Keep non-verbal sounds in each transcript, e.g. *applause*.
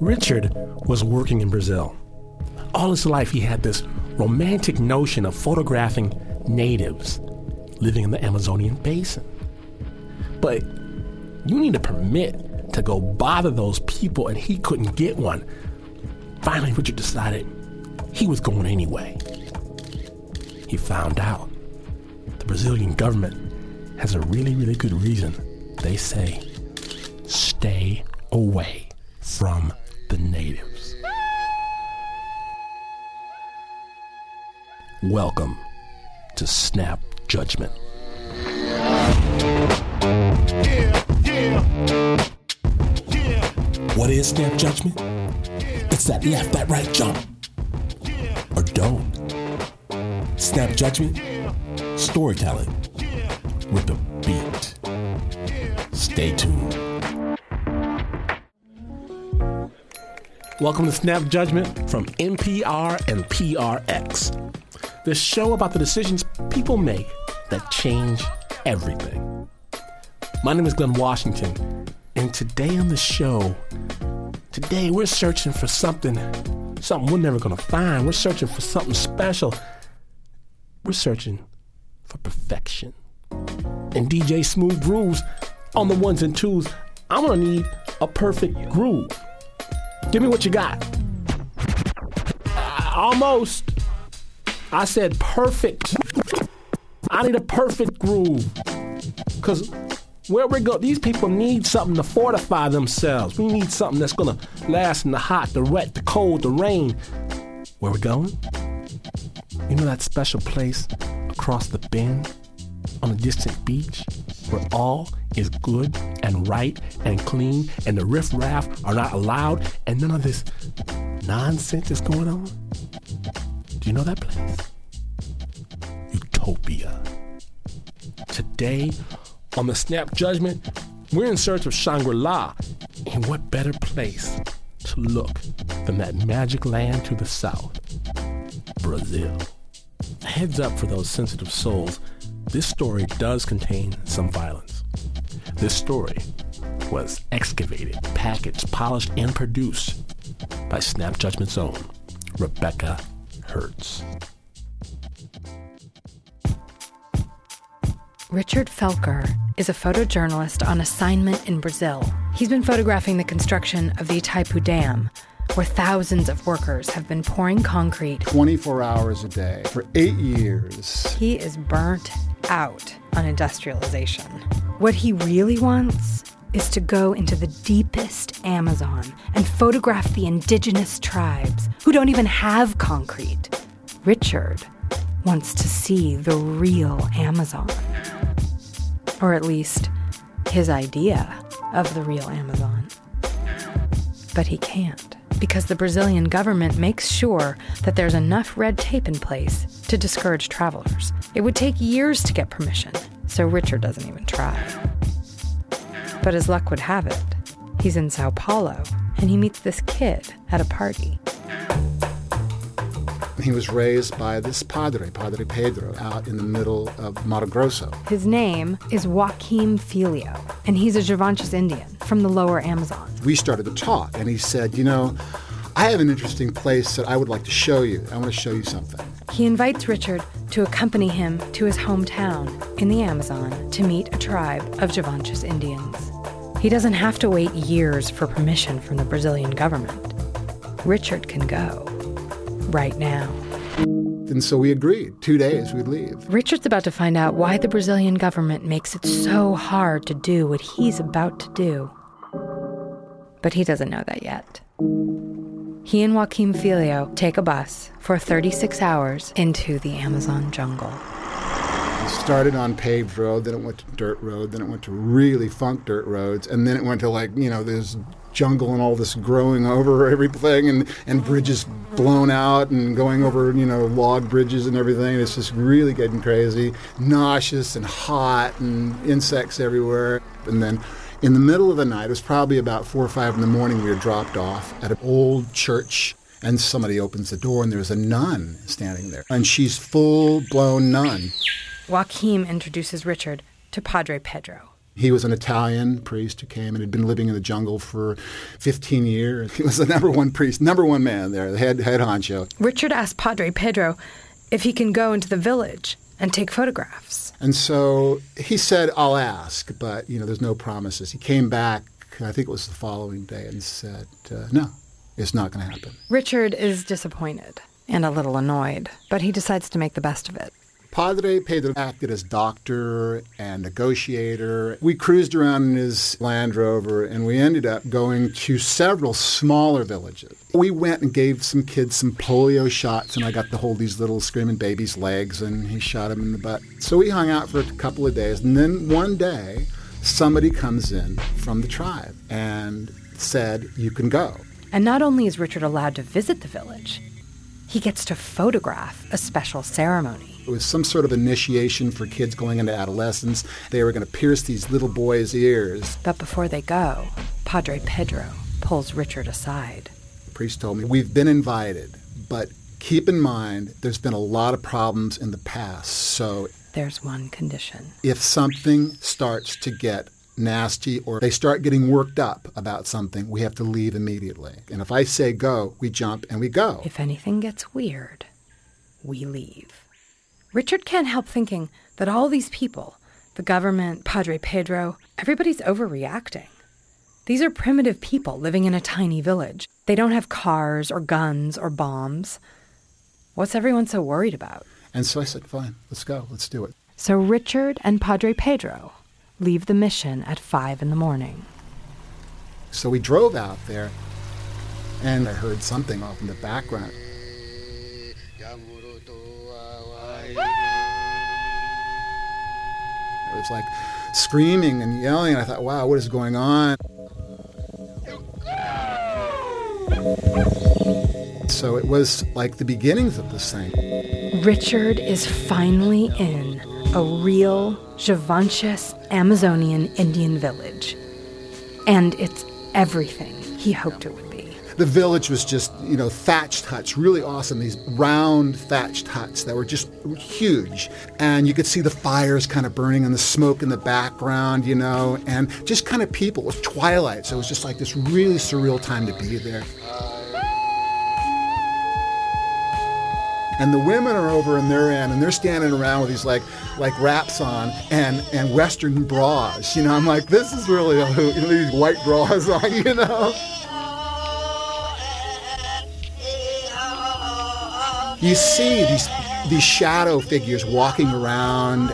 Richard was working in Brazil. All his life, he had this romantic notion of photographing natives living in the Amazonian basin. But you need a permit to go bother those people, and he couldn't get one. Finally, Richard decided he was going anyway. He found out the Brazilian government has a really, really good reason. They say, stay away from the natives. Welcome to Snap Judgment. What is Snap Judgment? It's that left, that right jump. Or don't. Snap Judgment, storytelling with the beat. Stay tuned. Welcome to Snap Judgment from NPR and PRX, the show about the decisions people make that change everything. My name is Glynn Washington, and today on the show, today we're searching for something, something we're never gonna find. We're searching for something special. We're searching for perfection. And DJ Smooth Grooves on the ones and twos, I'm gonna need a perfect groove. Give me what you got. Almost. I said perfect. I need a perfect groove. Because where we go, these people need something to fortify themselves. We need something that's gonna last in the hot, the wet, the cold, the rain. Where we going? You know that special place across the bend on a distant beach where all is good and right and clean and the riffraff are not allowed and none of this nonsense is going on? Do you know that place? Utopia. Today on the Snap Judgment, we're in search of Shangri La. And what better place to look than that magic land to the south, Brazil? Heads up for those sensitive souls this story does contain some violence. This story was excavated, packaged, polished, and produced by Snap Judgment's own Rebecca Hertz. Richard Felker is a photojournalist on assignment in Brazil. He's been photographing the construction of the Itaipu Dam, where thousands of workers have been pouring concrete 24 hours a day for eight years. He is burnt out on industrialization. What he really wants is to go into the deepest Amazon and photograph the indigenous tribes who don't even have concrete. Richard wants to see the real Amazon. Or at least his idea of the real Amazon. But he can't because the Brazilian government makes sure that there's enough red tape in place to discourage travelers. It would take years to get permission, so Richard doesn't even try. But as luck would have it, he's in Sao Paulo and he meets this kid at a party. He was raised by this padre, Padre Pedro, out in the middle of Mato Grosso. His name is Joaquim Filho, and he's a Xavantes Indian from the lower Amazon. We started to talk, and he said, You know, I have an interesting place that I would like to show you. I want to show you something. He invites Richard to accompany him to his hometown in the Amazon to meet a tribe of Xavantes Indians. He doesn't have to wait years for permission from the Brazilian government. Richard can go right now. And so we agreed. Two days, we'd leave. Richard's about to find out why the Brazilian government makes it so hard to do what he's about to do. But he doesn't know that yet. He and Joaquim Filho take a bus for 36 hours into the Amazon jungle. It started on paved road, then it went to dirt road, then it went to really funk dirt roads, and then it went to like, you know, this jungle and all this growing over *laughs* everything and, and bridges blown out and going over, you know, log bridges and everything. It's just really getting crazy, nauseous and hot and insects everywhere. And then in the middle of the night, it was probably about four or five in the morning, we were dropped off at an old church and somebody opens the door and there's a nun standing there. And she's full blown nun. Joaquim introduces Richard to Padre Pedro. He was an Italian priest who came and had been living in the jungle for 15 years. He was the number one priest, number one man there, the head, head honcho. Richard asked Padre Pedro if he can go into the village and take photographs. And so he said, I'll ask, but, you know, there's no promises. He came back, I think it was the following day, and said, uh, no, it's not going to happen. Richard is disappointed and a little annoyed, but he decides to make the best of it. Padre Pedro acted as doctor and negotiator. We cruised around in his Land Rover and we ended up going to several smaller villages. We went and gave some kids some polio shots and I got to hold these little screaming babies' legs and he shot them in the butt. So we hung out for a couple of days and then one day somebody comes in from the tribe and said, You can go. And not only is Richard allowed to visit the village, he gets to photograph a special ceremony. It was some sort of initiation for kids going into adolescence. They were going to pierce these little boys' ears. But before they go, Padre Pedro pulls Richard aside. The priest told me, We've been invited, but keep in mind there's been a lot of problems in the past. So there's one condition. If something starts to get nasty or they start getting worked up about something, we have to leave immediately. And if I say go, we jump and we go. If anything gets weird, we leave. Richard can't help thinking that all these people, the government, Padre Pedro, everybody's overreacting. These are primitive people living in a tiny village. They don't have cars or guns or bombs. What's everyone so worried about? And so I said, fine, let's go, let's do it. So Richard and Padre Pedro leave the mission at five in the morning. So we drove out there, and I heard something off in the background. It was like screaming and yelling, and I thought, wow, what is going on? So it was like the beginnings of this thing. Richard is finally in a real Xavante Amazonian Indian village. And it's everything he hoped it would be the village was just, you know, thatched huts, really awesome. These round thatched huts that were just huge. And you could see the fires kind of burning and the smoke in the background, you know, and just kind of people. It was twilight, so it was just like this really surreal time to be there. and the women are over in their end and they're standing around with these like like wraps on and and western bras you know i'm like this is really a, *laughs* these white bras on *laughs* you know you see these these shadow figures walking around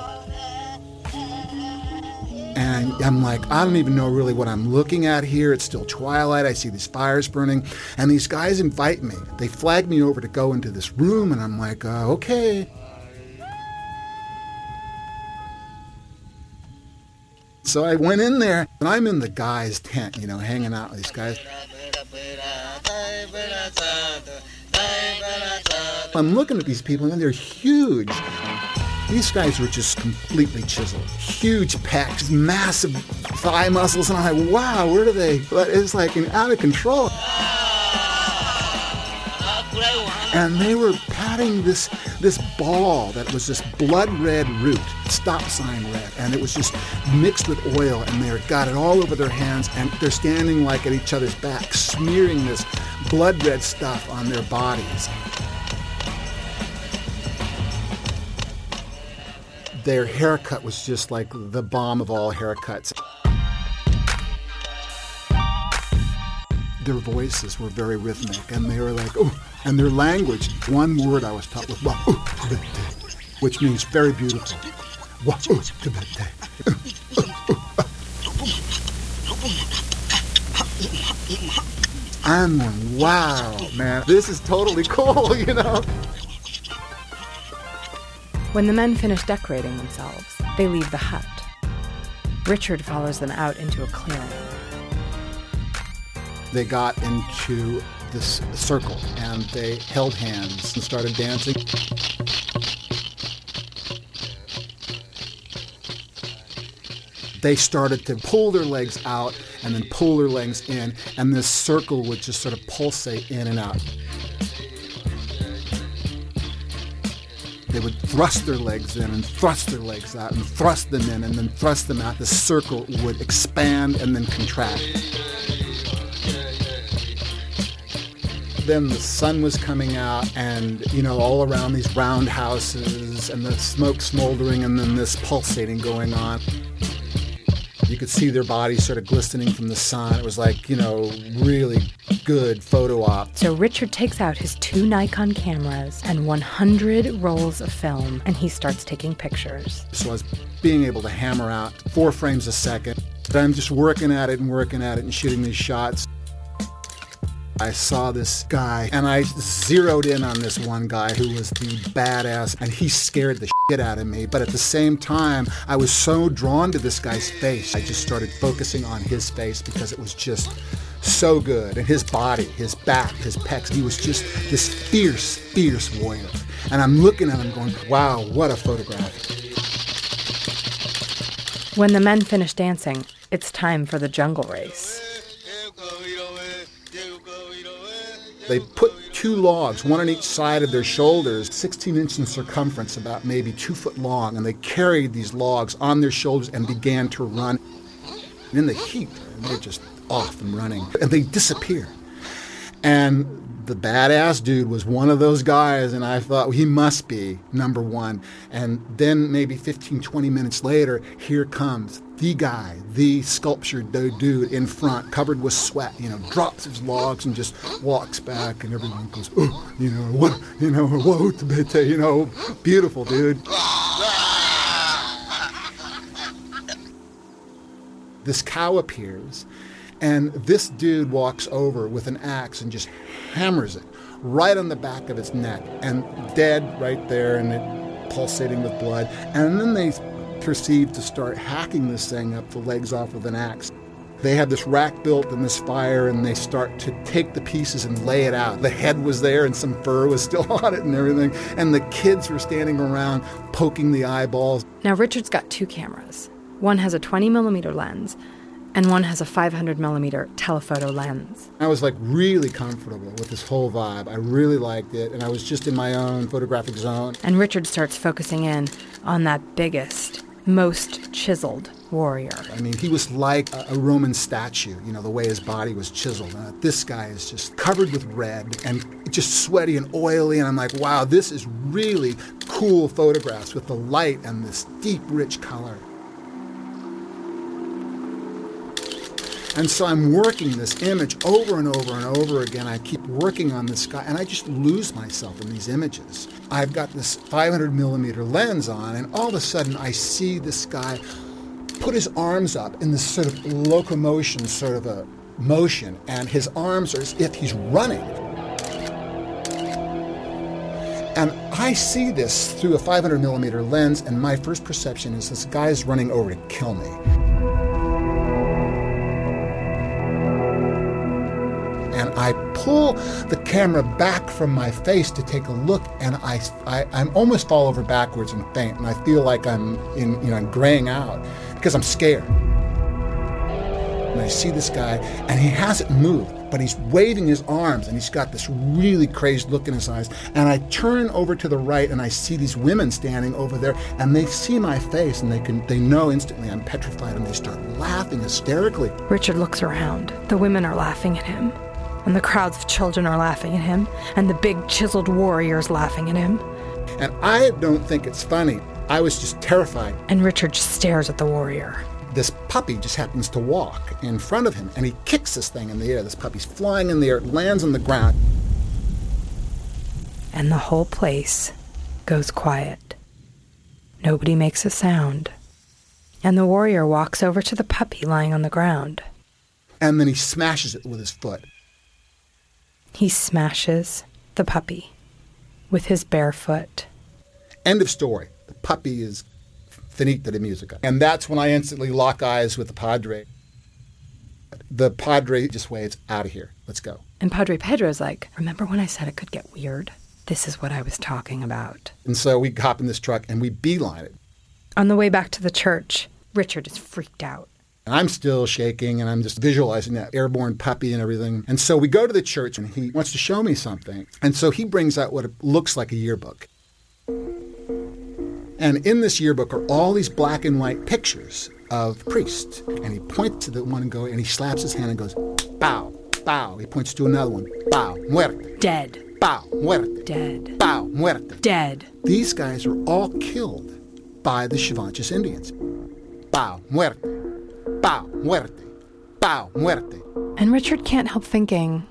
and I'm like, I don't even know really what I'm looking at here. It's still twilight. I see these fires burning. And these guys invite me. They flag me over to go into this room. And I'm like, uh, okay. So I went in there, and I'm in the guy's tent, you know, hanging out with these guys. I'm looking at these people and they're huge. These guys were just completely chiseled. Huge pecs, massive thigh muscles, and I'm like, wow, where do they? But it's like out of control. And they were patting this this ball that was this blood red root, stop sign red, and it was just mixed with oil, and they got it all over their hands, and they're standing like at each other's backs, smearing this blood red stuff on their bodies. Their haircut was just like the bomb of all haircuts. Their voices were very rhythmic, and they were like, oh, and their language, one word I was taught was, which means very beautiful. I'm wow, man, this is totally cool, *laughs* you know? When the men finish decorating themselves, they leave the hut. Richard follows them out into a clearing. They got into this circle and they held hands and started dancing. They started to pull their legs out and then pull their legs in, and this circle would just sort of pulsate in and out. They would thrust their legs in and thrust their legs out and thrust them in and then thrust them out. The circle would expand and then contract. then the sun was coming out and you know all around these roundhouses, and the smoke smoldering and then this pulsating going on you could see their bodies sort of glistening from the sun. It was like you know really good photo op. So Richard takes out his two Nikon cameras and 100 rolls of film and he starts taking pictures. so i was being able to hammer out four frames a second. I'm just working at it and working at it and shooting these shots I saw this guy and I zeroed in on this one guy who was the badass and he scared the shit out of me. But at the same time, I was so drawn to this guy's face. I just started focusing on his face because it was just so good. And his body, his back, his pecs, he was just this fierce, fierce warrior. And I'm looking at him going, wow, what a photograph. When the men finish dancing, it's time for the jungle race. They put two logs, one on each side of their shoulders, 16 inches in circumference, about maybe two foot long, and they carried these logs on their shoulders and began to run. And in the heat, they're just off and running, and they disappear. And the badass dude was one of those guys, and I thought well, he must be number one. And then maybe 15, 20 minutes later, here comes the guy, the sculptured dude in front, covered with sweat, you know, drops his logs and just walks back, and everyone goes, oh, you know, what, you know, whoa, *laughs* you know, beautiful dude. This cow appears, and this dude walks over with an axe and just hammers it right on the back of its neck, and dead right there, and it pulsating with blood. And then they proceed to start hacking this thing up, the legs off with an axe. They had this rack built in this fire, and they start to take the pieces and lay it out. The head was there, and some fur was *laughs* still on it, and everything. And the kids were standing around poking the eyeballs. Now, Richard's got two cameras. One has a 20 millimeter lens, and one has a 500 millimeter telephoto lens. I was like really comfortable with this whole vibe. I really liked it, and I was just in my own photographic zone. And Richard starts focusing in on that biggest, most chiseled warrior. I mean, he was like a, Roman statue, you know, the way his body was chiseled. Uh, this guy is just covered with red and just sweaty and oily, and I'm like, wow, this is really cool photographs with the light and this deep, rich color. And so I'm working this image over and over and over again. I keep working on this guy, and I just lose myself in these images. I've got this 500 millimeter lens on, and all of a sudden I see this guy put his arms up in this sort of locomotion, sort of a motion, and his arms are as if he's running. And I see this through a 500 millimeter lens, and my first perception is this guy's running over to kill me. and I pull the camera back from my face to take a look, and I, I I'm almost fall over backwards and faint, and I feel like I'm in you know I'm graying out because I'm scared. And I see this guy, and he hasn't moved, but he's waving his arms, and he's got this really crazed look in his eyes. And I turn over to the right, and I see these women standing over there, and they see my face, and they can they know instantly I'm petrified, and they start laughing hysterically. Richard looks around. The women are laughing at him, and the crowds of children are laughing at him, and the big chiseled warriors laughing at him. And I don't think it's funny. I was just terrified. And Richard stares at the warrior. This puppy just happens to walk in front of him, and he kicks this thing in the air. This puppy's flying in the air, it lands on the ground. And the whole place goes quiet. Nobody makes a sound. And the warrior walks over to the puppy lying on the ground. And then he smashes it with his foot. He smashes the puppy with his bare foot. End of story. The puppy is finita de musica. And that's when I instantly lock eyes with the Padre. The Padre just waves, out of here. Let's go. And Padre Pedro's like, Remember when I said it could get weird? This is what I was talking about. And so we hop in this truck and we beeline it. On the way back to the church, Richard is freaked out. And I'm still shaking and I'm just visualizing that airborne puppy and everything. And so we go to the church and he wants to show me something. And so he brings out what looks like a yearbook. And in this yearbook are all these black and white pictures of priests. And he points to the one and go and he slaps his hand and goes, bow, bow. He points to another one, bow, muerte. Dead. Bow, muerte. Dead. Bow, muerte. Dead. These guys were all killed by the Xavantes Indians. Bow, muerte. Bow, muerte. Bow, muerte. And Richard can't help thinking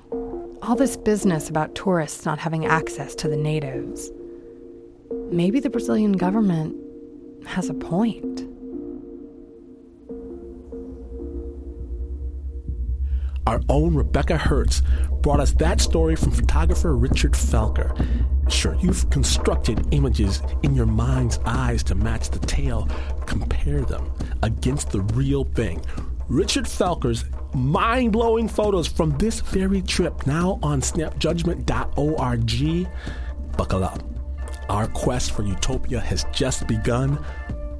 all this business about tourists not having access to the natives. Maybe the Brazilian government has a point. Our own Rebecca Hertz brought us that story from photographer Richard Felker. Sure, you've constructed images in your mind's eyes to match the tale. Compare them against the real thing. Richard Felker's mind blowing photos from this very trip now on snapjudgment.org. Buckle up. Our quest for utopia has just begun.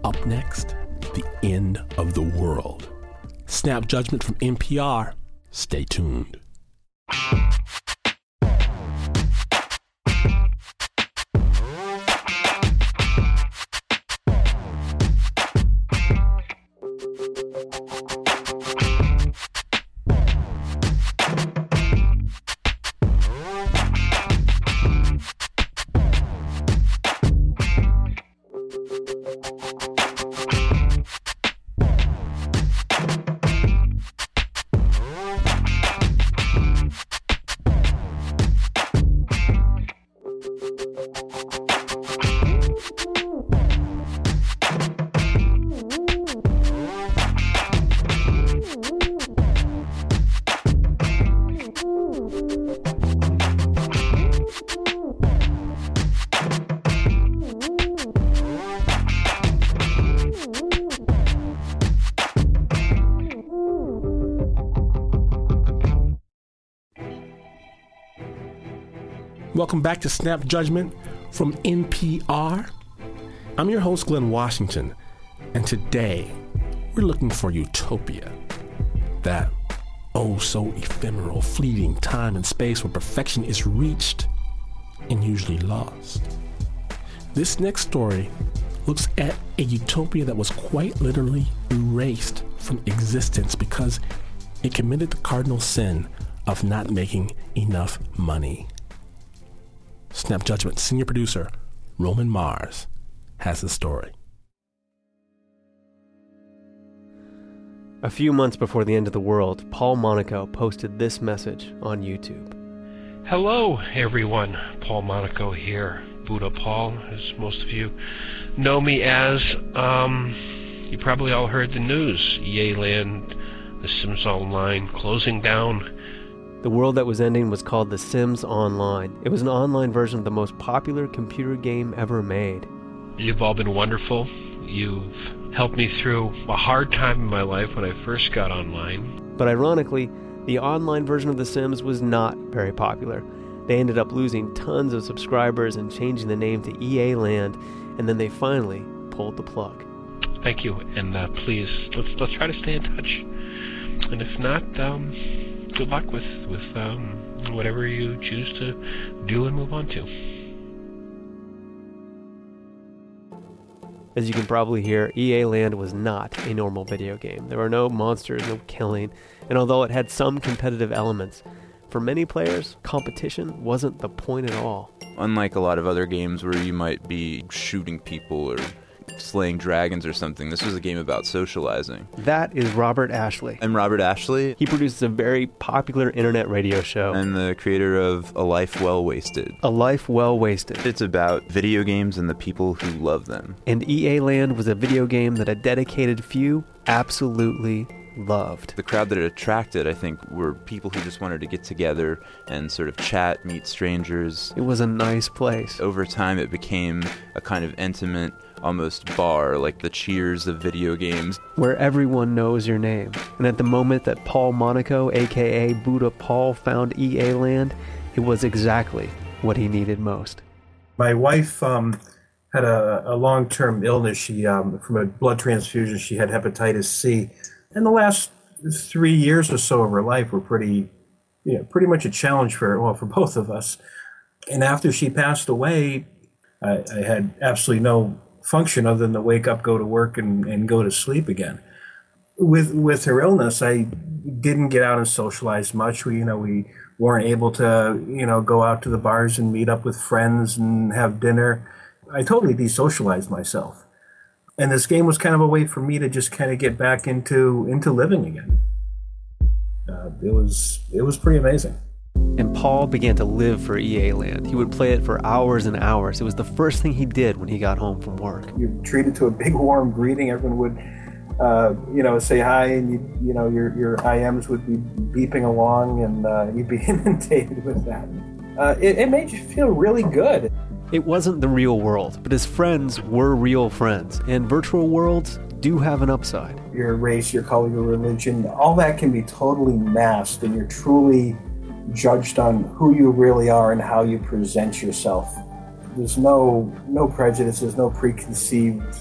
Up next, the end of the world. Snap Judgment from NPR. Stay tuned. Welcome back to Snap Judgment from NPR. I'm your host, Glynn Washington, and today we're looking for utopia. That oh so ephemeral, fleeting time and space where perfection is reached and usually lost. This next story looks at a utopia that was quite literally erased from existence because it committed the cardinal sin of not making enough money. Snap Judgment senior producer Roman Mars has the story. A few months before the end of the world, Paul Monaco posted this message on YouTube. Hello, everyone. Paul Monaco here. Buddha Paul, as most of you know me as. Um, you probably all heard the news. EA Land, The Sims Online closing down. The world that was ending was called The Sims Online. It was an online version of the most popular computer game ever made. You've all been wonderful. You've helped me through a hard time in my life when I first got online. But ironically, the online version of The Sims was not very popular. They ended up losing tons of subscribers and changing the name to EA Land, and then they finally pulled the plug. Thank you, and uh, please let's let's try to stay in touch. And if not, um, good luck with with um, whatever you choose to do and move on to. As you can probably hear, EA Land was not a normal video game. There were no monsters, no killing, and although it had some competitive elements, for many players, competition wasn't the point at all. Unlike a lot of other games where you might be shooting people or slaying dragons or something, this was a game about socializing. That is Robert Ashley. I'm Robert Ashley. He produces a very popular internet radio show. I'm the creator of A Life Well Wasted. A Life Well Wasted. It's about video games and the people who love them. And EA Land was a video game that a dedicated few absolutely loved. The crowd that it attracted, I think, were people who just wanted to get together and sort of chat, meet strangers. It was a nice place. Over time, it became a kind of intimate, almost bar, like the cheers of video games. Where everyone knows your name. And at the moment that Paul Monaco, aka Buddha Paul, found EA Land, it was exactly what he needed most. My wife um, had a, a long term illness. She, um, from a blood transfusion, she had hepatitis C and the last three years or so of her life were pretty, you know, pretty much a challenge for well for both of us. And after she passed away, I, I had absolutely no function other than to wake up, go to work, and, and go to sleep again. With with her illness, I didn't get out and socialize much. We you know we weren't able to you know go out to the bars and meet up with friends and have dinner. I totally desocialized myself, and this game was kind of a way for me to just kind of get back into into living again. Uh, it was it was pretty amazing. And Paul began to live for EA Land. He would play it for hours and hours. It was the first thing he did when he got home from work. You're treated to a big warm greeting. Everyone would, uh, you know, say hi, and you, you know, your your IMs would be beeping along, and uh, you'd be *laughs* inundated with that. Uh, it, it made you feel really good. It wasn't the real world, but his friends were real friends, and virtual worlds do have an upside. Your race, your color, your religion, all that can be totally masked, and you're truly judged on who you really are and how you present yourself. There's no no prejudices, no preconceived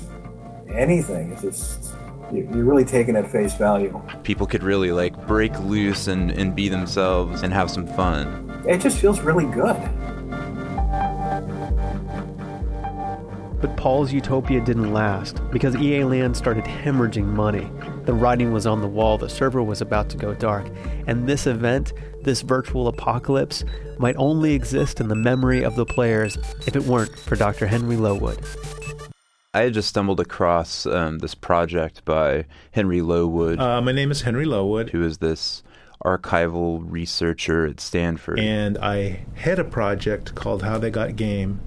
anything. It's just you- you're really taken at face value. People could really like break loose and, and be themselves and have some fun. It just feels really good. Paul's utopia didn't last because EA Land started hemorrhaging money. The writing was on the wall, the server was about to go dark, and this event, this virtual apocalypse, might only exist in the memory of the players if it weren't for Dr. Henry Lowood. I had just stumbled across um, this project by Henry Lowood, Uh, my name is Henry Lowood, who is this archival researcher at Stanford. and I head a project called How They Got Game,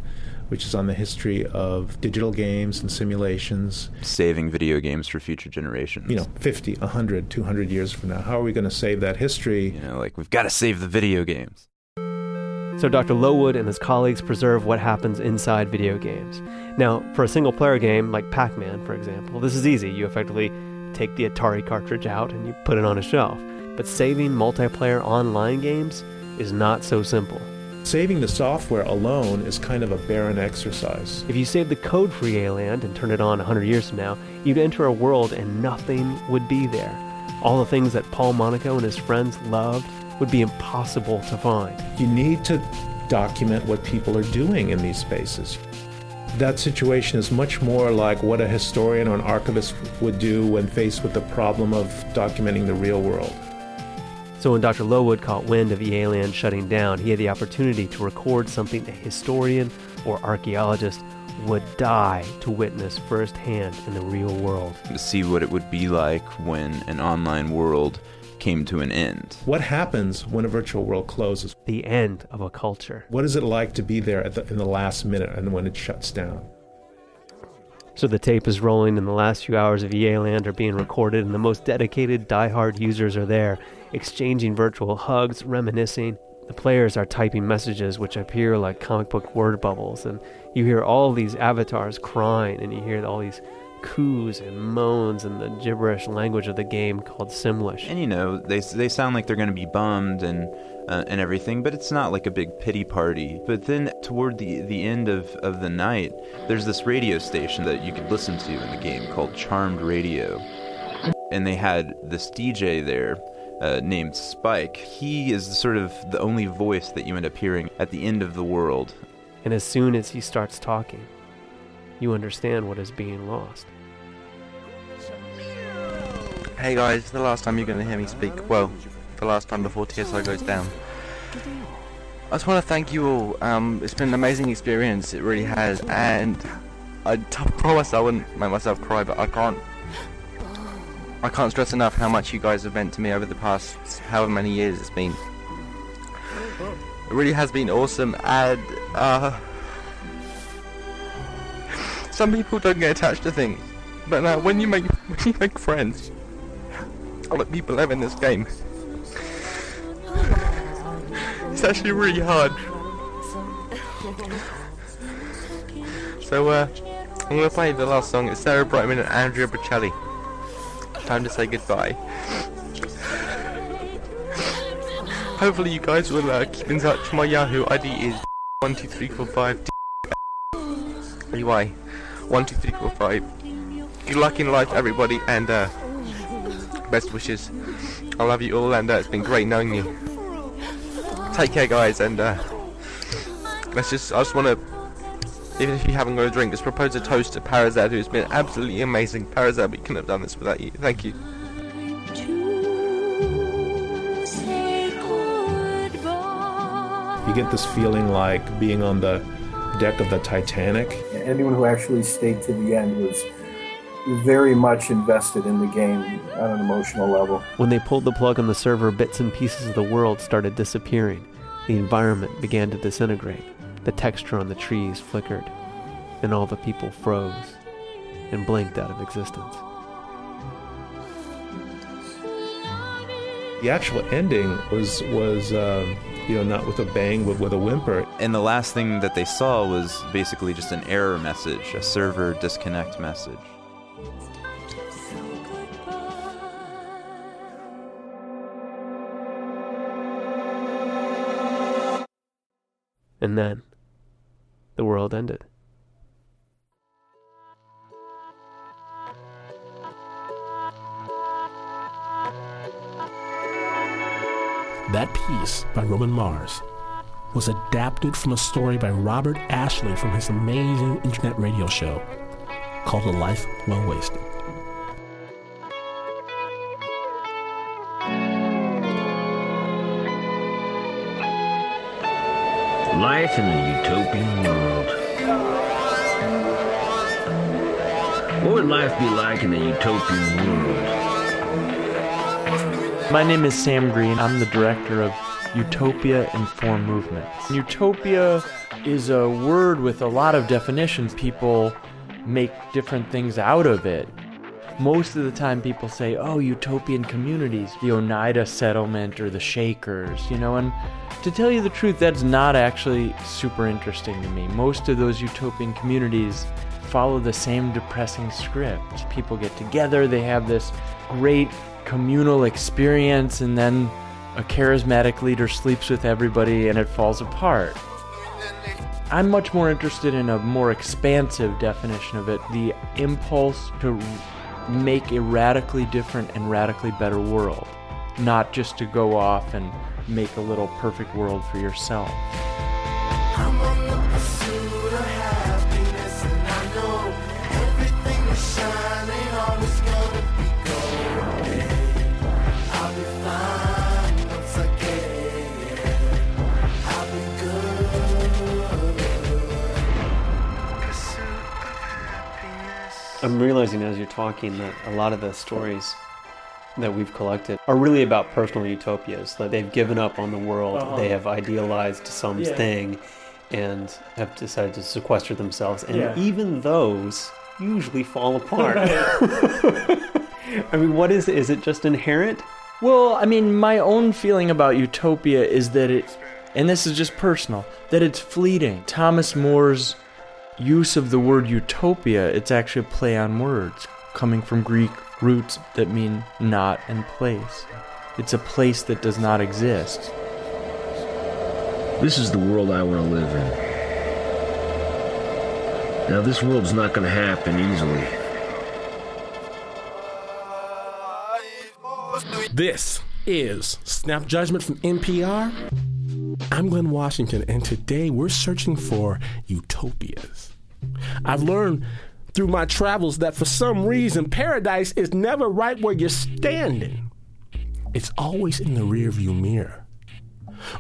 which is on the history of digital games and simulations. saving video games for future generations. You know, 50, 100, 200 years from now. How are we going to save that history? You know, like we've got to save the video games. So Dr. Lowood and his colleagues preserve what happens inside video games. Now, for a single player game like Pac Man, for example, this is easy. You effectively take the Atari cartridge out and you put it on a shelf. But saving multiplayer online games is not so simple. Saving the software alone is kind of a barren exercise. If you save the code for EA Land and turn it on 100 years from now, you'd enter a world and nothing would be there. All the things that Paul Monaco and his friends loved would be impossible to find. You need to document what people are doing in these spaces. That situation is much more like what a historian or an archivist would do when faced with the problem of documenting the real world. So when Dr. Lowood caught wind of EA Land shutting down, he had the opportunity to record something a historian or archaeologist would die to witness firsthand in the real world. To see what it would be like when an online world came to an end. What happens when a virtual world closes? The end of a culture. What is it like to be there at the, in the last minute and when it shuts down? So the tape is rolling, and the last few hours of EA Land are being recorded, and the most dedicated, die-hard users are there, exchanging virtual hugs, reminiscing. The players are typing messages which appear like comic book word bubbles, and you hear all these avatars crying, and you hear all these coos and moans and the gibberish language of the game called Simlish. And you know, they they sound like they're going to be bummed and uh, and everything, but it's not like a big pity party. But then toward the the end of of the night, there's this radio station that you could listen to in the game called Charmed Radio, and they had this DJ there. Uh, named Spike. He is sort of the only voice that you end up hearing at the end of the world. And as soon as he starts talking, you understand what is being lost. Hey guys, the last time you're going to hear me speak, well, the last time before TSO goes down. I just want to thank you all. Um, it's been an amazing experience, it really has, and I *laughs* t- promise I wouldn't make myself cry, but I can't. I can't stress enough how much you guys have meant to me over the past however many years it's been. It really has been awesome, and uh, some people don't get attached to things, but uh, when you make *laughs* when you make friends, like people have in this game, it's actually really hard. So uh, I'm gonna play the last song. It's Sarah Brightman and Andrea Bocelli. Time to say goodbye. Hopefully you guys will uh, keep in touch. My Yahoo ID is one two three four five. Anyway, one two three four five. Good luck in life, everybody, and uh, best wishes. I love you all, and uh, it's been great knowing you. Take care, guys, and uh, let's just. I just want to even if you haven't got a drink, just propose a toast to Parazad, who's been absolutely amazing. Parazad, we couldn't have done this without you. Thank you. You get this feeling like being on the deck of the Titanic. Anyone who actually stayed to the end was very much invested in the game on an emotional level. When they pulled the plug on the server, bits and pieces of the world started disappearing. The environment began to disintegrate. The texture on the trees flickered, and all the people froze and blinked out of existence. The actual ending was was um, you know not with a bang but with a whimper. And the last thing that they saw was basically just an error message, a server disconnect message. And then the world ended. That piece by Roman Mars was adapted from a story by Robert Ashley from his amazing internet radio show called A Life Well Wasted. Life in a utopian world. What would life be like in a utopian world? My name is Sam Green. I'm the director of Utopia in Four Movements. Utopia is a word with a lot of definitions. People make different things out of it. Most of the time, people say, oh, utopian communities, the Oneida settlement or the Shakers, you know, and to tell you the truth, that's not actually super interesting to me. Most of those utopian communities follow the same depressing script. People get together, they have this great communal experience, and then a charismatic leader sleeps with everybody and it falls apart. I'm much more interested in a more expansive definition of it the impulse to make a radically different and radically better world, not just to go off and make a little perfect world for yourself. I'm realizing as you're talking that a lot of the stories that we've collected are really about personal utopias. That they've given up on the world, Uh-huh. they have idealized something, Yeah. and have decided to sequester themselves. And Yeah. even those usually fall apart. *laughs* I mean, what is it? Is it just inherent? Well, I mean, my own feeling about utopia is that it, and this is just personal, that it's fleeting. Thomas More's use of the word utopia, it's actually a play on words, coming from Greek roots that mean not and place. It's a place that does not exist. This is the world I want to live in. Now, this world's not going to happen easily. This is Snap Judgment from NPR. I'm Glynn Washington, and today we're searching for utopias. I've learned through my travels that for some reason, paradise is never right where you're standing. It's always in the rearview mirror.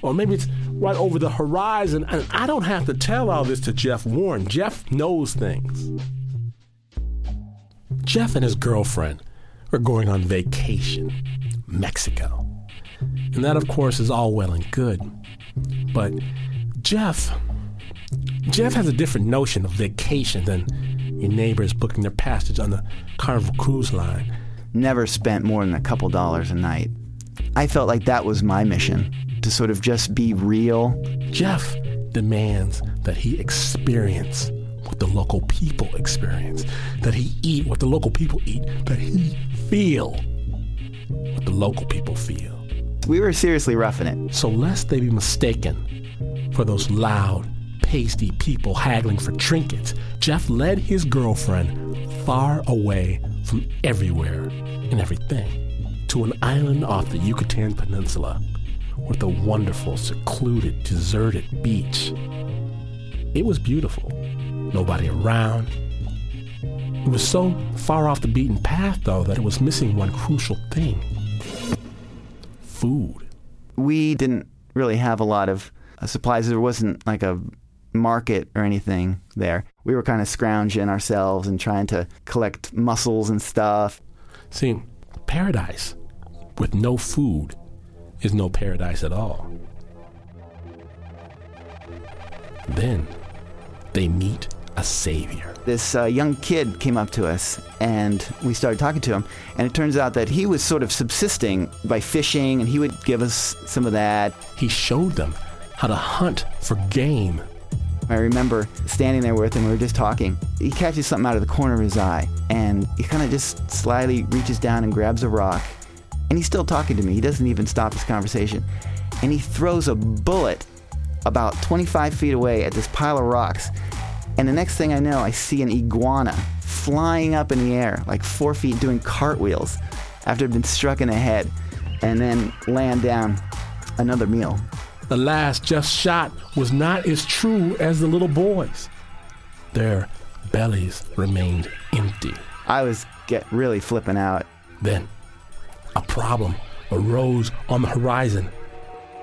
Or maybe it's right over the horizon, and I don't have to tell all this to Jeff Warren. Jeff knows things. Jeff and his girlfriend are going on vacation, Mexico. And that, of course, is all well and good. But Jeff, Jeff has a different notion of vacation than your neighbors booking their passage on the Carnival Cruise Line. Never spent more than a couple dollars a night. I felt like that was my mission to sort of just be real. Jeff demands that he experience what the local people experience, that he eat what the local people eat, that he feel what the local people feel. We were seriously roughing it. So lest they be mistaken for those loud, pasty people haggling for trinkets, Jeff led his girlfriend far away from everywhere and everything to an island off the Yucatan Peninsula with a wonderful, secluded, deserted beach. It was beautiful. nobody around. It was so far off the beaten path, though, that it was missing one crucial thing food. We didn't really have a lot of uh, supplies. There wasn't like a market or anything there. We were kind of scrounging ourselves and trying to collect mussels and stuff. See, paradise with no food is no paradise at all. Then they meet a savior. This uh, young kid came up to us and we started talking to him. And it turns out that he was sort of subsisting by fishing and he would give us some of that. He showed them how to hunt for game. I remember standing there with him, we were just talking. He catches something out of the corner of his eye and he kind of just slyly reaches down and grabs a rock. And he's still talking to me. He doesn't even stop his conversation. And he throws a bullet about 25 feet away at this pile of rocks. And the next thing I know, I see an iguana flying up in the air, like four feet, doing cartwheels after it had been struck in the head, and then land down another meal. The last just shot was not as true as the little boys. Their bellies remained empty. I was get really flipping out. Then a problem arose on the horizon.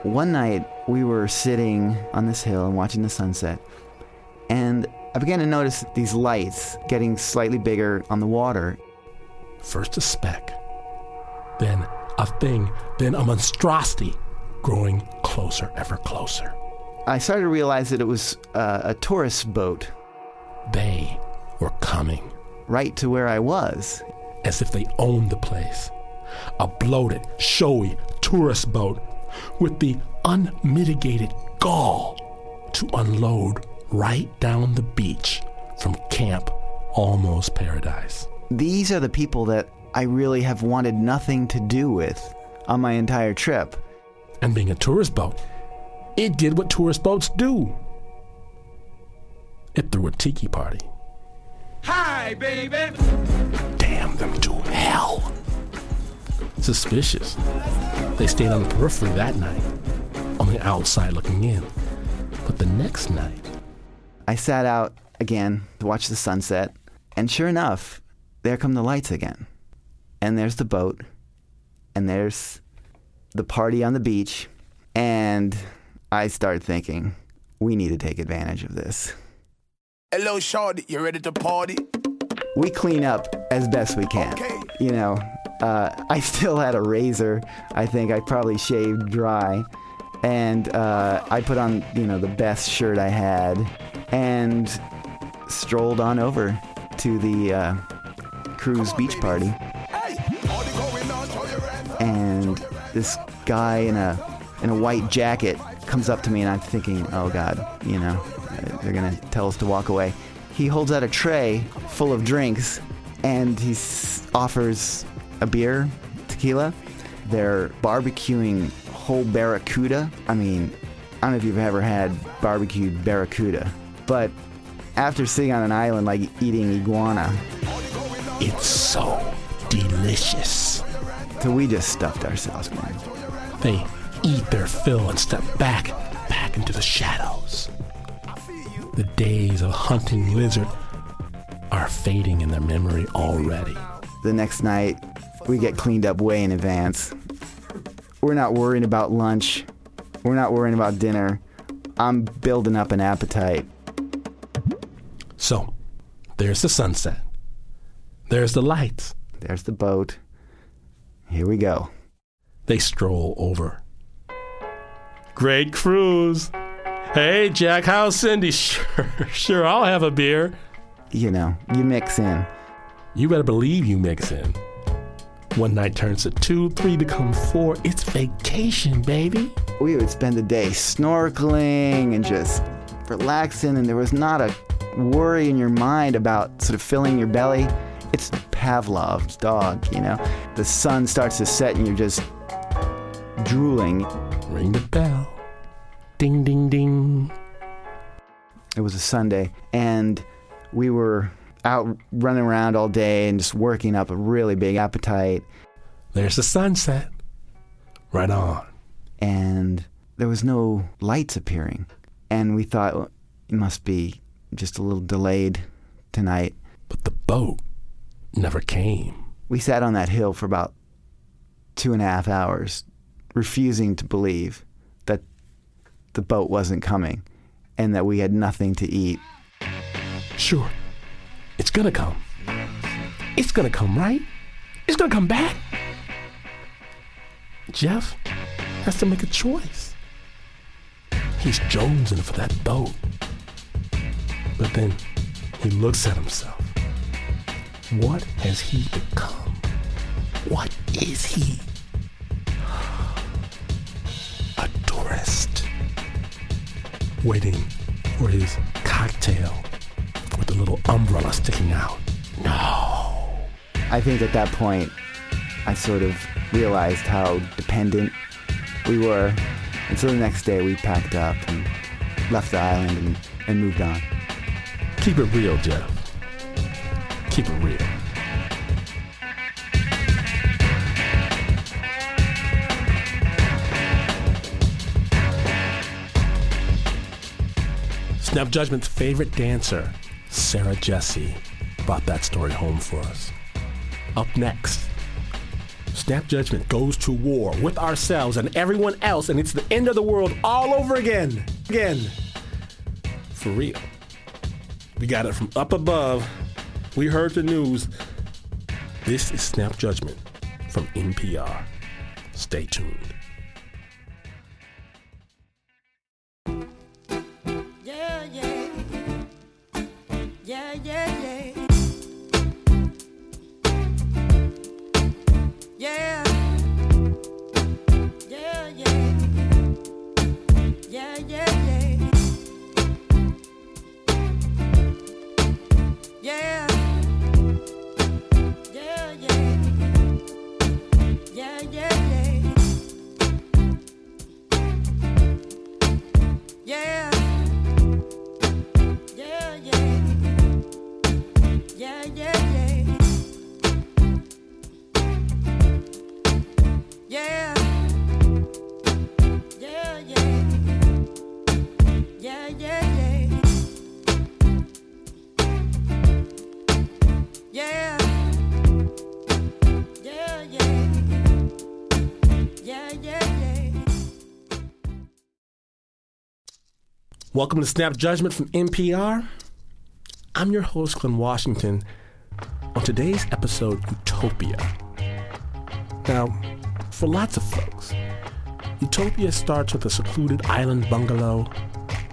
One night we were sitting on this hill and watching the sunset, and I began to notice these lights getting slightly bigger on the water. First a speck, then a thing, then a monstrosity growing closer, ever closer. I started to realize that it was uh, a tourist boat. They were coming. Right to where I was. As if they owned the place. A bloated, showy tourist boat with the unmitigated gall to unload right down the beach from Camp Almost Paradise. These are the people that I really have wanted nothing to do with on my entire trip. And being a tourist boat, it did what tourist boats do. It threw a tiki party. Hi, baby! Damn them to hell. Suspicious. They stayed on the periphery that night, on the outside looking in. But the next night, I sat out again to watch the sunset, and sure enough, there come the lights again. And there's the boat, and there's the party on the beach, and I start thinking, we need to take advantage of this. Hello, Shorty. You ready to party? We clean up as best we can. Okay. You know, uh, I still had a razor. I think I probably shaved dry. And uh, I put on, you know, the best shirt I had and strolled on over to the uh, cruise beach party. And this guy in a in a white jacket comes up to me, and I'm thinking, oh God, you know, they're gonna tell us to walk away. He holds out a tray full of drinks, and he offers a beer, tequila. They're barbecuing whole barracuda. I mean, I don't know if you've ever had barbecued barracuda, but after sitting on an island like eating iguana, it's so delicious. So we just stuffed ourselves, man. They eat their fill and step back, back into the shadows. The days of hunting lizard are fading in their memory already. The next night, we get cleaned up way in advance. We're not worrying about lunch. We're not worrying about dinner. I'm building up an appetite. So, there's the sunset. There's the lights. There's the boat. Here we go. They stroll over. Great cruise. Hey, Jack, how's Cindy? *laughs* Sure, sure, I'll have a beer. You know, you mix in. You better believe you mix in. One night turns to two, three becomes four. It's vacation, baby. We would spend the day snorkeling and just relaxing, and there was not a worry in your mind about sort of filling your belly. It's Pavlov's dog, you know. The sun starts to set, and you're just drooling. Ring the bell. Ding, ding, ding. It was a Sunday, and we were out running around all day and just working up a really big appetite. There's the sunset. Right on. And there was no lights appearing. And we thought well, it must be just a little delayed tonight. But the boat never came. We sat on that hill for about two and a half hours, refusing to believe that the boat wasn't coming and that we had nothing to eat. Sure, it's gonna come. It's gonna come, right? It's gonna come back. Jeff has to make a choice. He's jonesing for that boat. But then he looks at himself. What has he become? What is he? A tourist. Waiting for his cocktail with the little umbrella sticking out. No. I think at that point, I sort of realized how dependent we were. And so the next day, we packed up and left the island and, and moved on. Keep it real, Jeff. Keep it real. Snap Judgment's favorite dancer, Sarah Jesse, brought that story home for us. Up next, Snap Judgment goes to war with ourselves and everyone else, and it's the end of the world all over again. Again. For real. We got it from up above. We heard the news. This is Snap Judgment from NPR. Stay tuned. Welcome to Snap Judgment from NPR. I'm your host, Glynn Washington. On today's episode, Utopia. Now, for lots of folks, Utopia starts with a secluded island bungalow,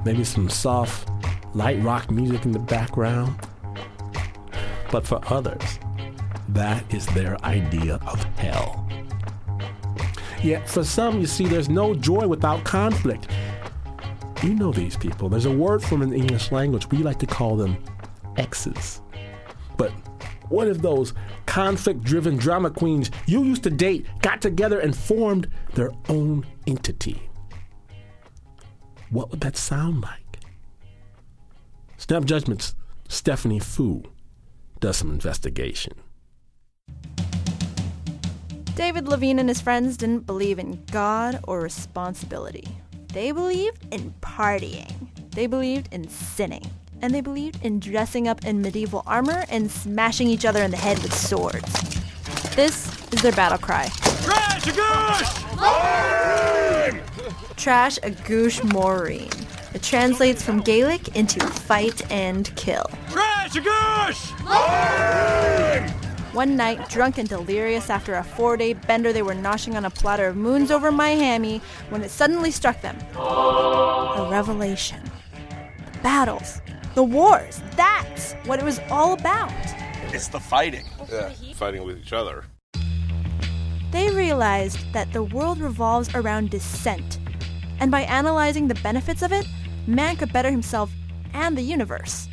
maybe some soft, light rock music in the background. But for others, that is their idea of hell. Yet for some, you see, there's no joy without conflict. You know these people. There's a word them in English language. We like to call them exes. But what if those conflict driven drama queens you used to date got together and formed their own entity? What would that sound like? Snap Judgment's Stephanie Fu does some investigation. David Levine and his friends didn't believe in God or responsibility. They believed in partying. They believed in sinning. And they believed in dressing up in medieval armor and smashing each other in the head with swords. This is their battle cry. Trash a goose! Trash a goosh maureen. It translates from Gaelic into fight and kill. Trash a goose! One night, drunk and delirious after a four day bender, they were noshing on a platter of moons over Miami when it suddenly struck them. A revelation. The battles. The wars. That's what it was all about. It's the fighting. Yeah, fighting with each other. They realized that the world revolves around dissent. And by analyzing the benefits of it, man could better himself and the universe.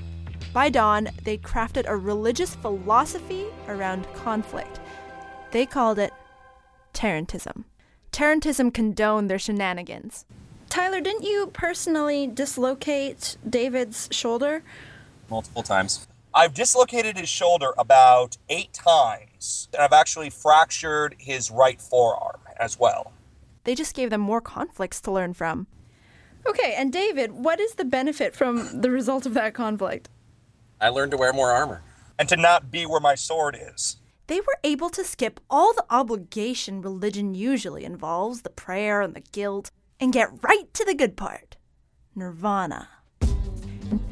By dawn, they'd crafted a religious philosophy around conflict. They called it Tarantism. Tarantism condoned their shenanigans. Tyler, didn't you personally dislocate David's shoulder? multiple times. I've dislocated his shoulder about eight times, and I've actually fractured his right forearm as well. They just gave them more conflicts to learn from. Okay, and David, what is the benefit from the result of that conflict? I learned to wear more armor. And to not be where my sword is. They were able to skip all the obligation religion usually involves, the prayer and the guilt, and get right to the good part nirvana.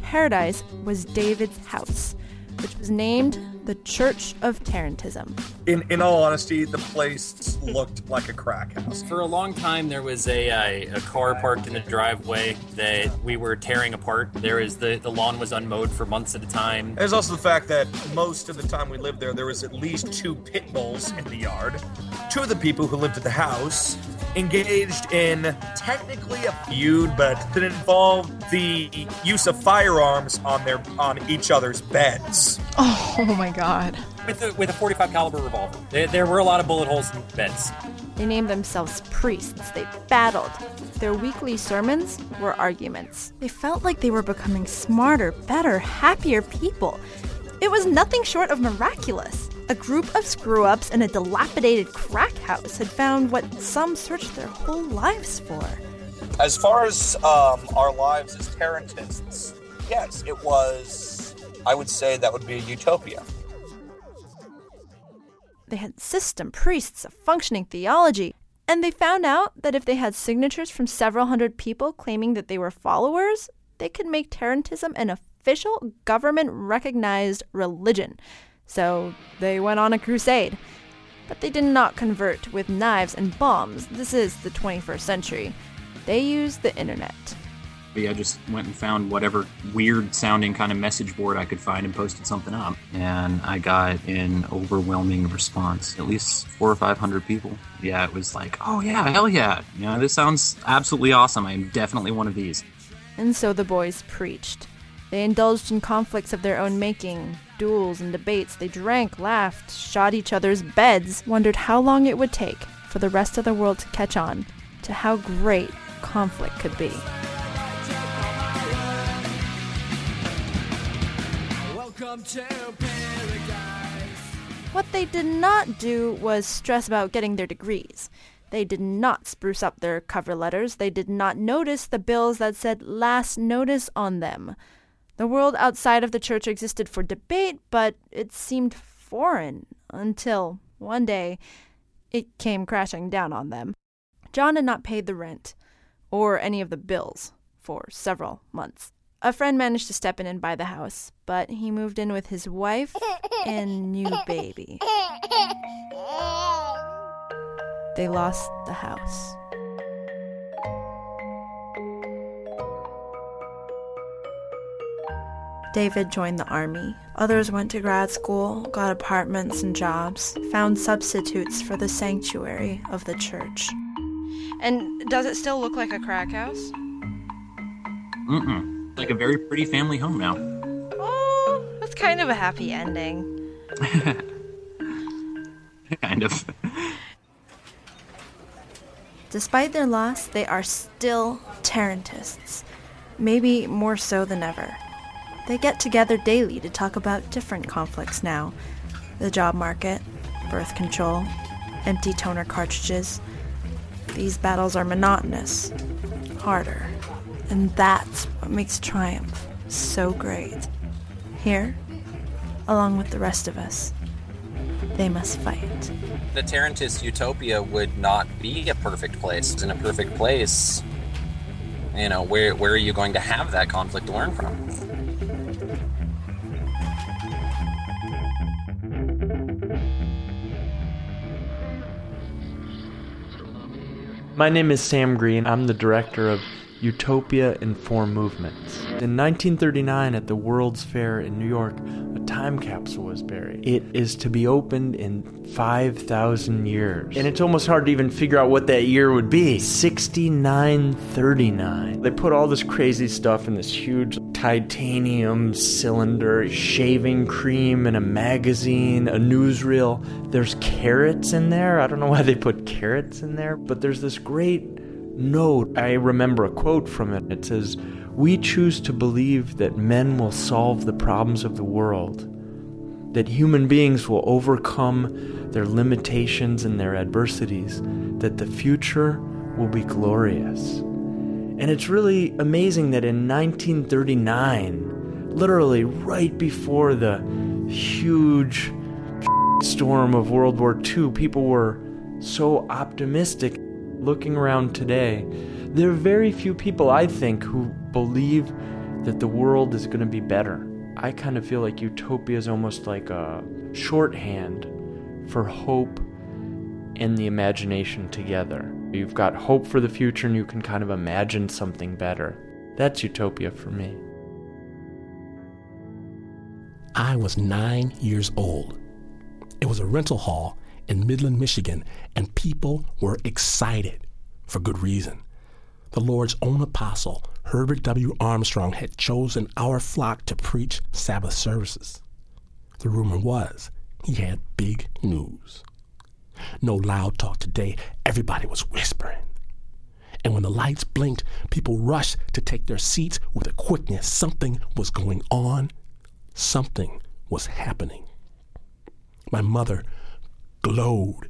Paradise was David's house, which was named the Church of Tarantism. In in all honesty, the place looked like a crack house. For a long time, there was a, a, a car parked in the driveway that we were tearing apart. There was the, the lawn was unmowed for months at a time. There's also the fact that most of the time we lived there, there was at least two pit bulls in the yard. Two of the people who lived at the house engaged in technically a feud, but that involved the use of firearms on their on each other's beds. Oh, oh my god. With a, with a 45 caliber revolver. There, there were a lot of bullet holes in beds. They named themselves priests. They battled. Their weekly sermons were arguments. They felt like they were becoming smarter, better, happier people. It was nothing short of miraculous. A group of screw ups in a dilapidated crack house had found what some searched their whole lives for. As far as um, our lives as Tarantists, yes, it was. I would say that would be a utopia. They had system, priests, a functioning theology, and they found out that if they had signatures from several hundred people claiming that they were followers, they could make Tarantism an official government recognized religion. So they went on a crusade. But they did not convert with knives and bombs. This is the 21st century. They used the internet. I just went and found whatever weird sounding kind of message board I could find and posted something up. And I got an overwhelming response. At least four or five hundred people. Yeah, it was like, oh yeah, hell yeah. You know, this sounds absolutely awesome. I'm definitely one of these. And so the boys preached. They indulged in conflicts of their own making, duels and debates. They drank, laughed, shot each other's beds, wondered how long it would take for the rest of the world to catch on to how great conflict could be. What they did not do was stress about getting their degrees. They did not spruce up their cover letters. They did not notice the bills that said last notice on them. The world outside of the church existed for debate, but it seemed foreign until one day it came crashing down on them. John had not paid the rent or any of the bills for several months. A friend managed to step in and buy the house, but he moved in with his wife and new baby. *laughs* They lost the house. David joined the army. Others went to grad school, got apartments and jobs, found substitutes for the sanctuary of the church. And does it still look like a crack house? Mm-mm. Like a very pretty family home now. Oh, that's kind of a happy ending. *laughs* kind of. Despite their loss, they are still Tarantists, maybe more so than ever. They get together daily to talk about different conflicts now the job market, birth control, empty toner cartridges. These battles are monotonous, harder, and that's what makes Triumph so great. Here, along with the rest of us, they must fight. The Tarantist utopia would not be a perfect place. In a perfect place, you know, where where are you going to have that conflict to learn from? My name is Sam Green. I'm the director of Utopia in Four Movements. In 1939, at the World's Fair in New York, a time capsule was buried. It is to be opened in 5,000 years. And it's almost hard to even figure out what that year would be 6939. They put all this crazy stuff in this huge titanium cylinder, shaving cream in a magazine, a newsreel. There's carrots in there. I don't know why they put carrots in there, but there's this great note. I remember a quote from it. It says, We choose to believe that men will solve the problems of the world, that human beings will overcome their limitations and their adversities, that the future will be glorious. And it's really amazing that in 1939, literally right before the huge storm of World War II, people were so optimistic. Looking around today, there are very few people, I think, who believe that the world is going to be better. I kind of feel like utopia is almost like a shorthand for hope and the imagination together. You've got hope for the future and you can kind of imagine something better. That's utopia for me. I was nine years old. It was a rental hall in Midland, Michigan, and people were excited for good reason. The Lord's own apostle, Herbert W. Armstrong, had chosen our flock to preach Sabbath services. The rumor was he had big news. No loud talk today, everybody was whispering. And when the lights blinked, people rushed to take their seats with a quickness. Something was going on, something was happening. My mother glowed,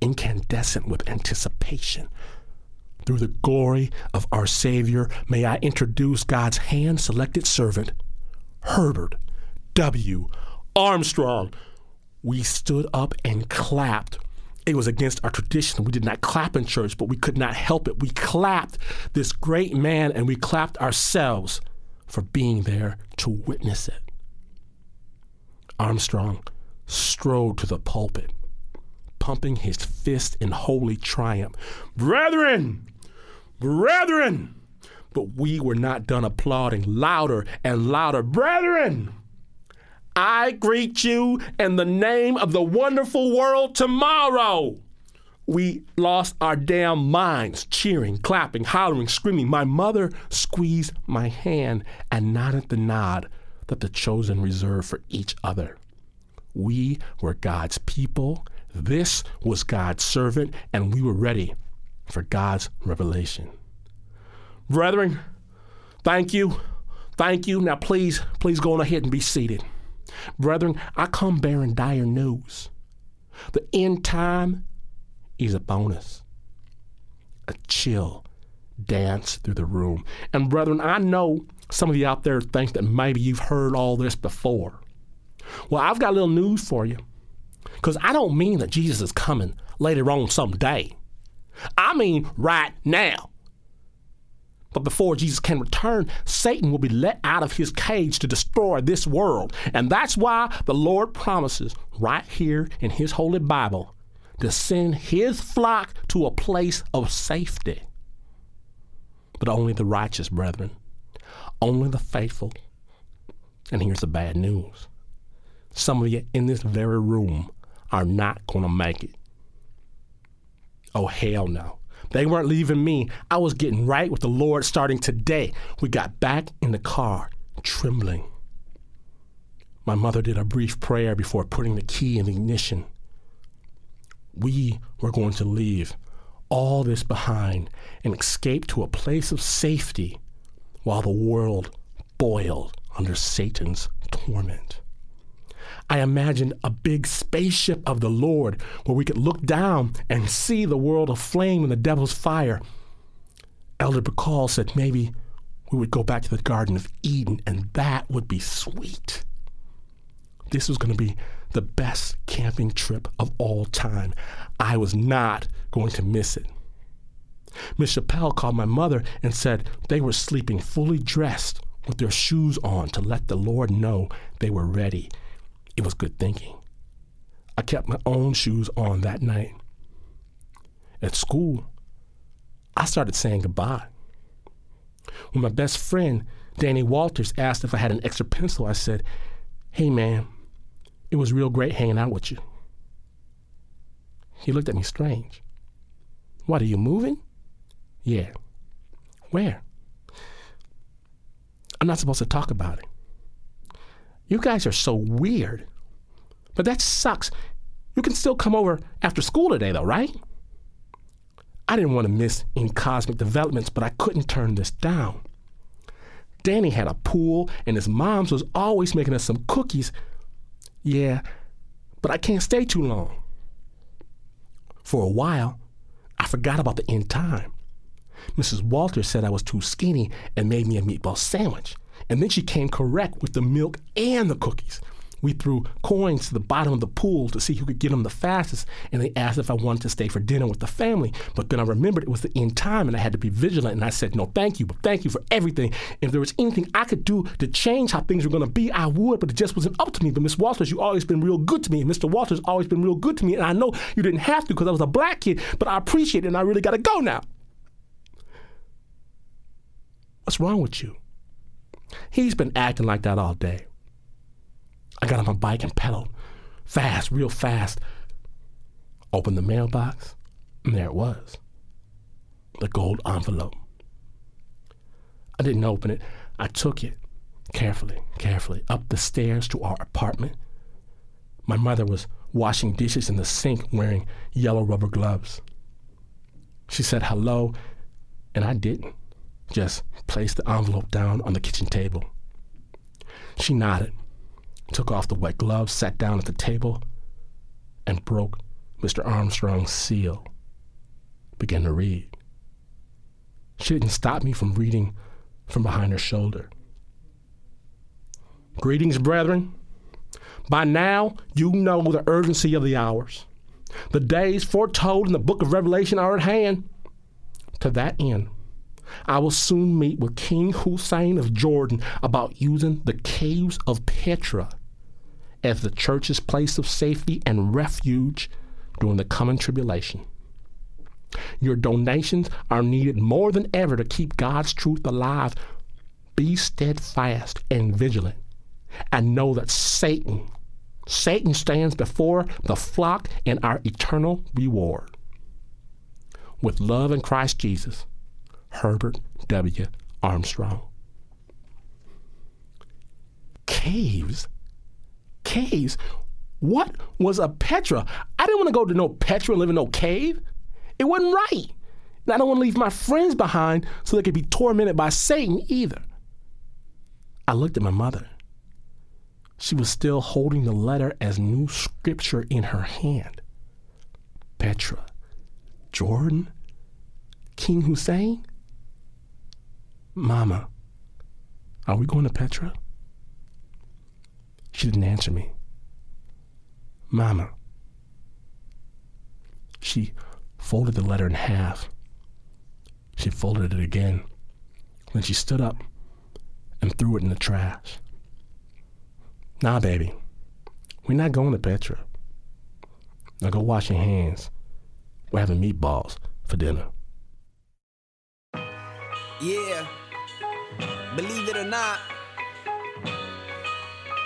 incandescent with anticipation. Through the glory of our Savior, may I introduce God's hand selected servant, Herbert W. Armstrong. We stood up and clapped. It was against our tradition. We did not clap in church, but we could not help it. We clapped this great man and we clapped ourselves for being there to witness it. Armstrong strode to the pulpit, pumping his fist in holy triumph. Brethren, brethren! But we were not done applauding louder and louder. Brethren, I greet you in the name of the wonderful world tomorrow. We lost our damn minds, cheering, clapping, hollering, screaming. My mother squeezed my hand and nodded the nod that the chosen reserved for each other. We were God's people. This was God's servant, and we were ready for God's revelation. Brethren, thank you. Thank you. Now, please, please go on ahead and be seated. Brethren, I come bearing dire news. The end time is upon us. A chill danced through the room. And, brethren, I know some of you out there think that maybe you've heard all this before. Well, I've got a little news for you. Because I don't mean that Jesus is coming later on someday. I mean right now. But before Jesus can return, Satan will be let out of his cage to destroy this world. And that's why the Lord promises right here in his holy Bible to send his flock to a place of safety. But only the righteous, brethren, only the faithful. And here's the bad news some of you in this very room are not going to make it. Oh, hell no. They weren't leaving me. I was getting right with the Lord starting today. We got back in the car, trembling. My mother did a brief prayer before putting the key in the ignition. We were going to leave all this behind and escape to a place of safety while the world boiled under Satan's torment. I imagined a big spaceship of the Lord where we could look down and see the world aflame in the devil's fire. Elder Bacall said maybe we would go back to the Garden of Eden and that would be sweet. This was going to be the best camping trip of all time. I was not going to miss it. Miss Chappelle called my mother and said they were sleeping fully dressed with their shoes on to let the Lord know they were ready. It was good thinking. I kept my own shoes on that night. At school, I started saying goodbye. When my best friend, Danny Walters, asked if I had an extra pencil, I said, Hey man, it was real great hanging out with you. He looked at me strange. What, are you moving? Yeah. Where? I'm not supposed to talk about it. You guys are so weird. But that sucks. You can still come over after school today, though, right? I didn't want to miss any cosmic developments, but I couldn't turn this down. Danny had a pool, and his mom's was always making us some cookies. Yeah, but I can't stay too long. For a while, I forgot about the end time. Mrs. Walters said I was too skinny and made me a meatball sandwich. And then she came correct with the milk and the cookies. We threw coins to the bottom of the pool to see who could get them the fastest, and they asked if I wanted to stay for dinner with the family. But then I remembered it was the end time and I had to be vigilant, and I said, No, thank you, but thank you for everything. If there was anything I could do to change how things were going to be, I would, but it just wasn't up to me. But Miss Walters, you always been real good to me, and Mr. Walters always been real good to me, and I know you didn't have to because I was a black kid, but I appreciate it, and I really got to go now. What's wrong with you? He's been acting like that all day. I got on my bike and pedaled fast, real fast. Opened the mailbox, and there it was the gold envelope. I didn't open it. I took it carefully, carefully up the stairs to our apartment. My mother was washing dishes in the sink wearing yellow rubber gloves. She said hello, and I didn't. Just placed the envelope down on the kitchen table. She nodded took off the wet gloves, sat down at the table, and broke Mr. Armstrong's seal. Began to read. She didn't stop me from reading from behind her shoulder. Greetings, brethren. By now, you know the urgency of the hours. The days foretold in the book of Revelation are at hand. To that end, I will soon meet with King Hussein of Jordan about using the caves of Petra as the church's place of safety and refuge during the coming tribulation. Your donations are needed more than ever to keep God's truth alive. Be steadfast and vigilant, and know that Satan, Satan stands before the flock and our eternal reward. With love in Christ Jesus, Herbert W. Armstrong. Caves caves. What was a Petra? I didn't want to go to no Petra and live in no cave. It wasn't right. And I don't want to leave my friends behind so they could be tormented by Satan either. I looked at my mother. She was still holding the letter as new scripture in her hand. Petra, Jordan, King Hussein? Mama, are we going to Petra? She didn't answer me. Mama. She folded the letter in half. She folded it again. Then she stood up and threw it in the trash. Nah, baby. We're not going to Petra. Now go wash your hands. We're having meatballs for dinner. Yeah. Believe it or not,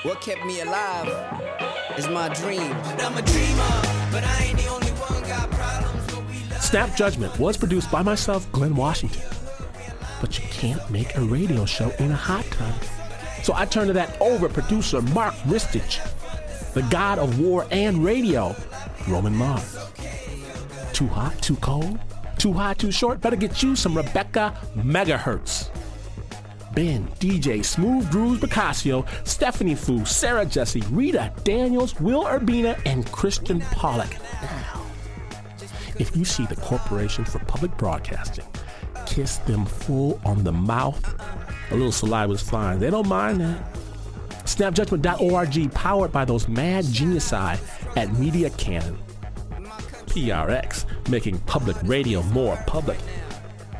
what kept me alive is my dreams. I'm a dreamer, but I ain't the only one got problems. Snap Judgment was produced by myself, Glynn Washington. But you can't make a radio show in a hot tub. So I turned to that over producer, Mark Ristich, the god of war and radio, Roman Mars. Too hot, too cold, too high, too short? Better get you some Rebecca Megahertz. Ben, DJ, Smooth Grooves Bacasio, Stephanie Fu, Sarah Jesse, Rita Daniels, Will Urbina, and Christian Pollock. Now, if you see the Corporation for Public Broadcasting, kiss them full on the mouth. A little saliva is fine. They don't mind that. Snapjudgment.org, powered by those mad geniusi at Media Canon. PRX, making public radio more public.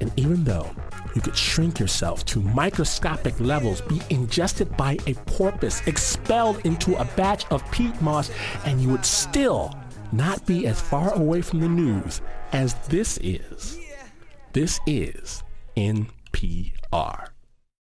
And even though you could shrink yourself to microscopic levels, be ingested by a porpoise, expelled into a batch of peat moss, and you would still not be as far away from the news as this is. This is NPR.